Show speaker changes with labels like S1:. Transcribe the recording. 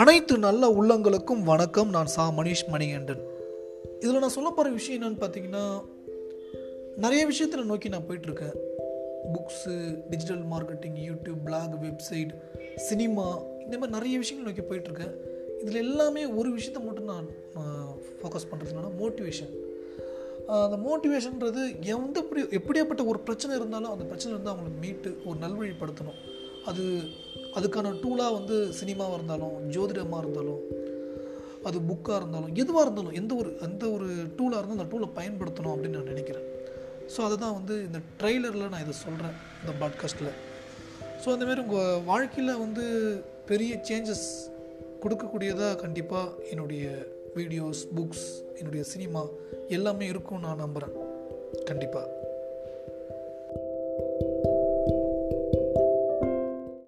S1: அனைத்து நல்ல உள்ளங்களுக்கும் வணக்கம் நான் சா மணிஷ் மணிகண்டன். இதில் நான் சொல்ல போகிற விஷயம் என்னென்னு பார்த்தீங்கன்னா நிறைய விஷயத்தில் நோக்கி நான் போயிட்டுருக்கேன். Books digital marketing YouTube blog website cinema இந்த மாதிரி நிறைய விஷயங்கள் நோக்கி போயிட்டுருக்கேன். இதில் எல்லாமே ஒரு விஷயத்த மட்டும் நான் ஃபோக்கஸ் பண்ணுறது என்னன்னா மோட்டிவேஷன் அந்த மோட்டிவேஷன்றது எந்த எப்படி எப்படியாப்பட்ட ஒரு பிரச்சனை இருந்தாலும் அந்த பிரச்சனை இருந்து அவங்களை மீட்டு ஒரு நல்வழிப்படுத்தணும். அது அதுக்கான டூலாக வந்து சினிமாவாக இருந்தாலும் ஜோதிடமாக இருந்தாலும் அது புக்காக இருந்தாலும் எதுவாக இருந்தாலும் எந்த ஒரு எந்த ஒரு டூலாக இருந்தாலும் அந்த டூலை பயன்படுத்தணும் அப்படின்னு நான் நினைக்கிறேன். ஸோ அதை தான் வந்து இந்த ட்ரெய்லரில் நான் இதை சொல்கிறேன் இந்த பாட்காஸ்ட்டில் ஸோ அந்தமாரி உங்கள் வாழ்க்கையில் வந்து பெரிய சேஞ்சஸ் கொடுக்கக்கூடியதாக கண்டிப்பாக என்னுடைய வீடியோஸ் புக்ஸ் என்னுடைய சினிமா எல்லாமே இருக்கும்னு நான் நம்புகிறேன் கண்டிப்பாக